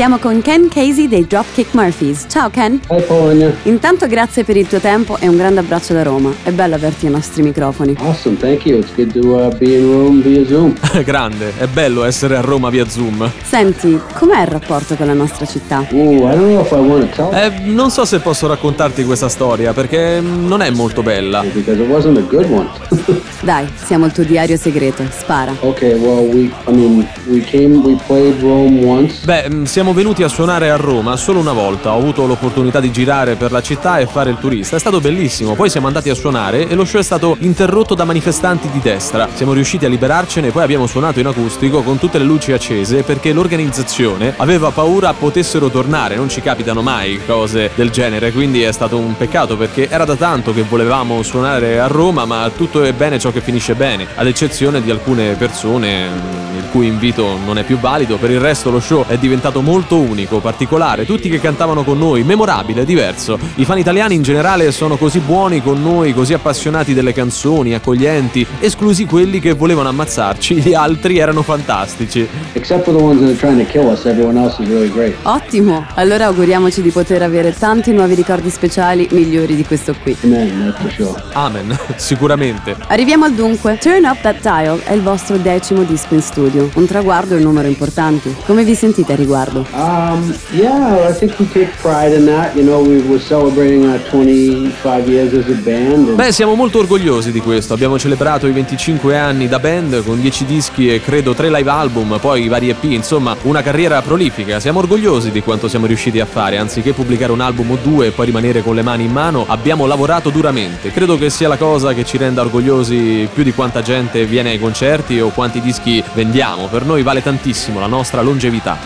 Siamo con Ken Casey dei Dropkick Murphys. Ciao Ken. Hi Paulina. Intanto grazie per il tuo tempo e un grande abbraccio da Roma. È bello averti ai nostri microfoni. Awesome, thank you. It's good to uh, be in Rome via Zoom. Grande, è bello essere a Roma via Zoom. Senti, com'è il rapporto con la nostra città? Ooh, I don't know if I want to tell Eh, non so se posso raccontarti questa storia perché non è molto bella. you because it wasn't a good one. Dai, siamo il tuo diario segreto. Spara. okay, well, we, I mean, we came, we played Rome once. Beh, mh, siamo venuti a suonare a Roma solo una volta. Ho avuto l'opportunità di girare per la città e fare il turista. È stato bellissimo. Poi siamo andati a suonare e lo show è stato interrotto da manifestanti di destra. Siamo riusciti a liberarcene e poi abbiamo suonato in acustico con tutte le luci accese perché l'organizzazione aveva paura potessero tornare. Non ci capitano mai cose del genere, quindi è stato un peccato perché era da tanto che volevamo suonare a Roma, ma tutto è bene ciò che finisce bene, ad eccezione di alcune persone il cui invito non è più valido. Per il resto lo show è diventato molto unico, particolare, tutti che cantavano con noi, memorabile, diverso. I fan italiani in generale sono così buoni con noi, così appassionati delle canzoni, accoglienti, esclusi quelli che volevano ammazzarci, gli altri erano fantastici. Except for the ones that are trying to kill us, everyone else is really great. Ottimo! Allora auguriamoci di poter avere tanti nuovi ricordi speciali migliori di questo qui. Amen, sure. Amen, sicuramente. Arriviamo al dunque. Turn Up That Dial è il vostro decimo disco in studio. Un traguardo e un numero importanti. Come vi sentite a riguardo? Um, yeah, I think we take pride in that. You know, we were celebrating our 25 years as a band. And Beh, siamo molto orgogliosi di questo. Abbiamo celebrato i 25 anni da band con 10 dischi e credo 3 live album, poi vari EP, insomma, una carriera prolifica. Siamo orgogliosi di quanto siamo riusciti a fare. Anziché pubblicare un album o due e poi rimanere con le mani in mano, abbiamo lavorato duramente. Credo che sia la cosa che ci renda orgogliosi più di quanta gente viene ai concerti o quanti dischi vendiamo. Per noi vale tantissimo la nostra longevità.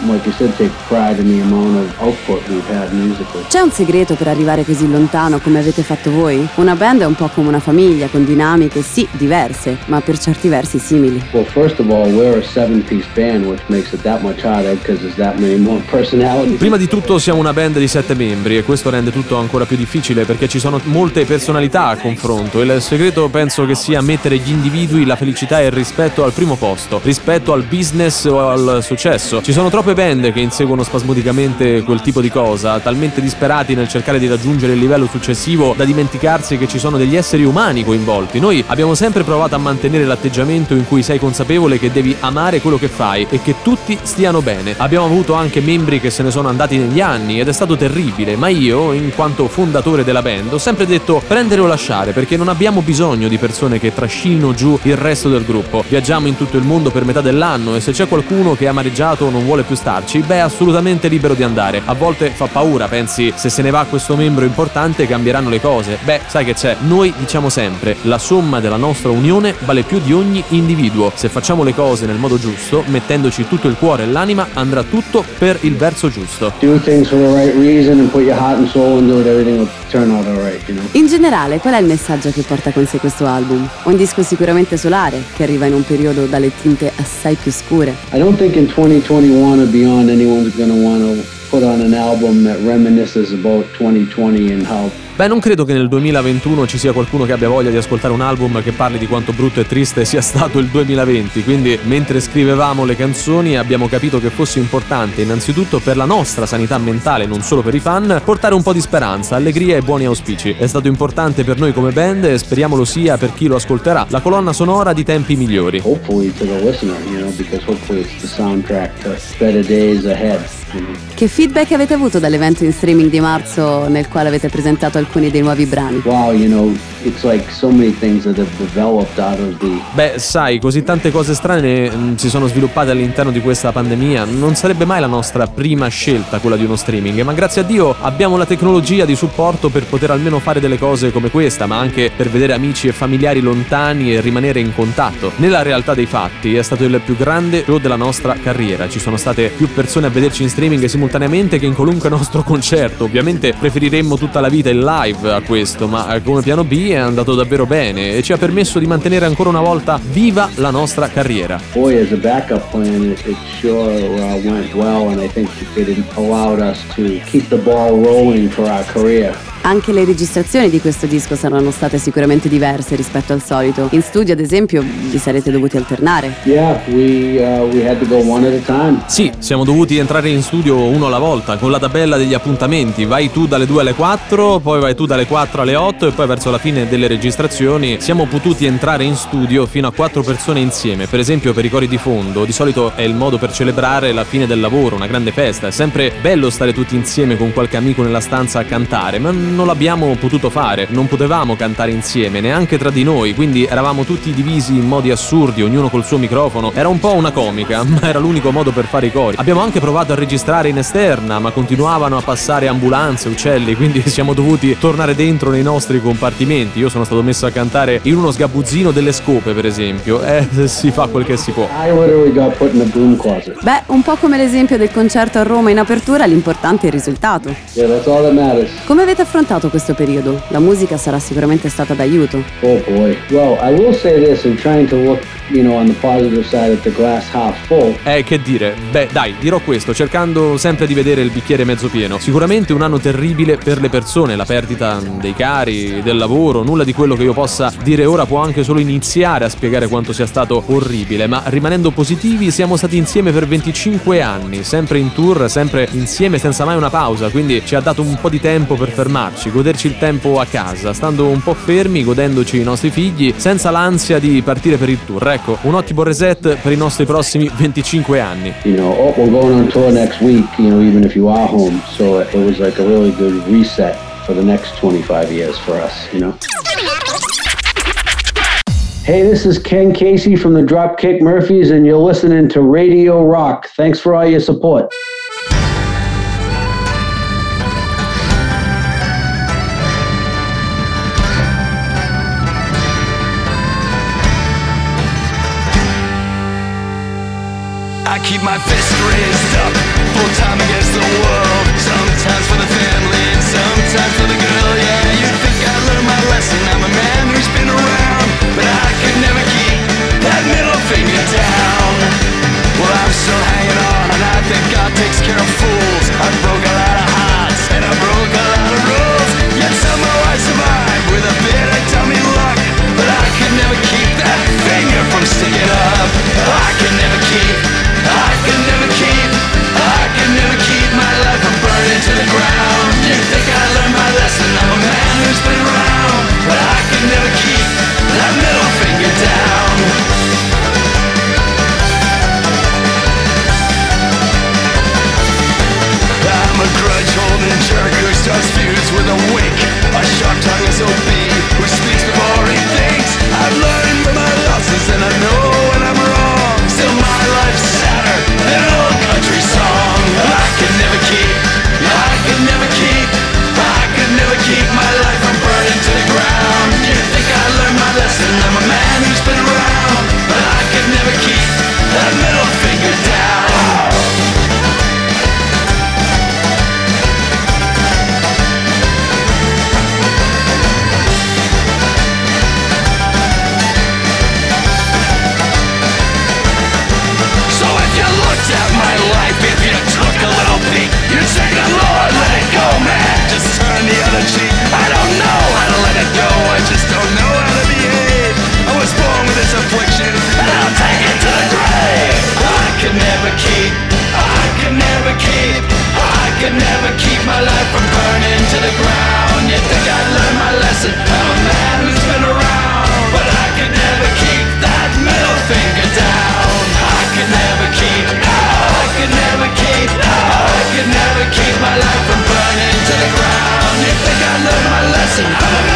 like you said, take pride in the amount of output we've had musically. C'è un segreto per arrivare così lontano come avete fatto voi? Una band è un po' come una famiglia, con dinamiche sì diverse, ma per certi versi simili. Well, first of all, we're a seven-piece band, which makes it that much harder because there's that many more personalities. Prima di tutto siamo una band di sette membri e questo rende tutto ancora più difficile perché ci sono molte personalità a confronto. Il segreto penso che sia mettere gli individui, la felicità e il rispetto al primo posto, rispetto al business o al successo. Ci sono troppe band che inseguono spasmodicamente quel tipo di cosa, talmente disperati nel cercare di raggiungere il livello successivo da dimenticarsi che ci sono degli esseri umani coinvolti. Noi abbiamo sempre provato a mantenere l'atteggiamento in cui sei consapevole che devi amare quello che fai e che tutti stiano bene. Abbiamo avuto anche membri che se ne sono andati negli anni ed è stato terribile, ma io, in quanto fondatore della band, ho sempre detto prendere o lasciare perché non abbiamo bisogno di persone che trascinino giù il resto del gruppo. Viaggiamo in tutto il mondo per metà dell'anno e se c'è qualcuno che è amareggiato o non vuole più starci, beh, assolutamente libero di andare. A volte fa paura, pensi se se ne va questo membro importante cambieranno le cose. Beh, sai che c'è? Noi diciamo sempre, la somma della nostra unione vale più di ogni individuo. Se facciamo le cose nel modo giusto, mettendoci tutto il cuore e l'anima, andrà tutto per il verso giusto. In generale, qual è il messaggio che porta con sé questo album? Un disco sicuramente solare, che arriva in un periodo dalle tinte assai più scure. I don't think in 2021 or beyond anyone's going to want to Beh, non credo che nel 2021 ci sia qualcuno che abbia voglia di ascoltare un album che parli di quanto brutto e triste sia stato il 2020, quindi mentre scrivevamo le canzoni abbiamo capito che fosse importante innanzitutto per la nostra sanità mentale, non solo per i fan, portare un po' di speranza, allegria e buoni auspici. È stato importante per noi come band e speriamo lo sia per chi lo ascolterà, la colonna sonora di tempi migliori. hopefully to the listener, you know, because hopefully it's the soundtrack to better days ahead. Che feedback avete avuto dall'evento in streaming di marzo nel quale avete presentato alcuni dei nuovi brani? Wow, you know, like so the Beh, sai, così tante cose strane mm, si sono sviluppate all'interno di questa pandemia. Non sarebbe mai la nostra prima scelta quella di uno streaming, ma grazie a Dio abbiamo la tecnologia di supporto per poter almeno fare delle cose come questa, ma anche per vedere amici e familiari lontani e rimanere in contatto. Nella realtà dei fatti è stato il più grande show della nostra carriera. Ci sono state più persone a vederci in streaming simultaneamente che in qualunque nostro concerto. Ovviamente preferiremmo tutta la vita il live a questo, ma eh, come piano B è andato davvero bene e ci ha permesso di mantenere ancora una volta viva la nostra carriera. boy, as a backup plan, it, sure uh, went well, and I think it allowed us to keep the ball rolling for our career. Anche le registrazioni di questo disco saranno state sicuramente diverse rispetto al solito. In studio, ad esempio, vi sarete dovuti alternare. Yeah, we, uh, we had to go one at a time. Sì, siamo dovuti entrare in studio uno alla volta, con la tabella degli appuntamenti. Vai tu dalle 2 alle 4, poi vai tu dalle 4 alle 8 e poi verso la fine delle registrazioni siamo potuti entrare in studio fino a 4 persone insieme. Per esempio per i cori di fondo, di solito è il modo per celebrare la fine del lavoro, una grande festa. È sempre bello stare tutti insieme con qualche amico nella stanza a cantare, ma non l'abbiamo potuto fare, non potevamo cantare insieme, neanche tra di noi, quindi eravamo tutti divisi in modi assurdi, ognuno col suo microfono. Era un po' una comica, ma era l'unico modo per fare i cori. Abbiamo anche provato a registrare in esterna, ma continuavano a passare ambulanze, uccelli, quindi siamo dovuti tornare dentro nei nostri compartimenti. Io sono stato messo a cantare in uno sgabuzzino delle scope, per esempio. Eh, si fa quel che si può. Beh, un po' come l'esempio del concerto a Roma in apertura, l'importante è il risultato. Yeah. Come avete affrontato questo periodo? La musica sarà sicuramente stata d'aiuto. Oh boy. Well, I will say this in trying to look, you know, on the positive side of the glass half full. Eh, che dire? Beh, dai, dirò questo, cercando sempre di vedere il bicchiere mezzo pieno. Sicuramente un anno terribile per le persone, la perdita dei cari, del lavoro, nulla di quello che io possa dire ora può anche solo iniziare a spiegare quanto sia stato orribile, ma rimanendo positivi siamo stati insieme per 25 anni, sempre in tour, sempre insieme senza mai una pausa, quindi ci ha dato un po' di tempo per fermarci, goderci il tempo a casa, stando un po' fermi, godendoci i nostri figli, senza l'ansia di partire per il tour. Ecco, un ottimo reset per i nostri prossimi 25 anni. You know, oh, we're going on tour next week, you know, even if you are home. So it was like a really good reset for the next 25 years for us, you know. Hey, this is Ken Casey from the Dropkick Murphys, and you're listening to Radio Rock. Thanks for all your support. I keep my fist raised up, full time against the dancing.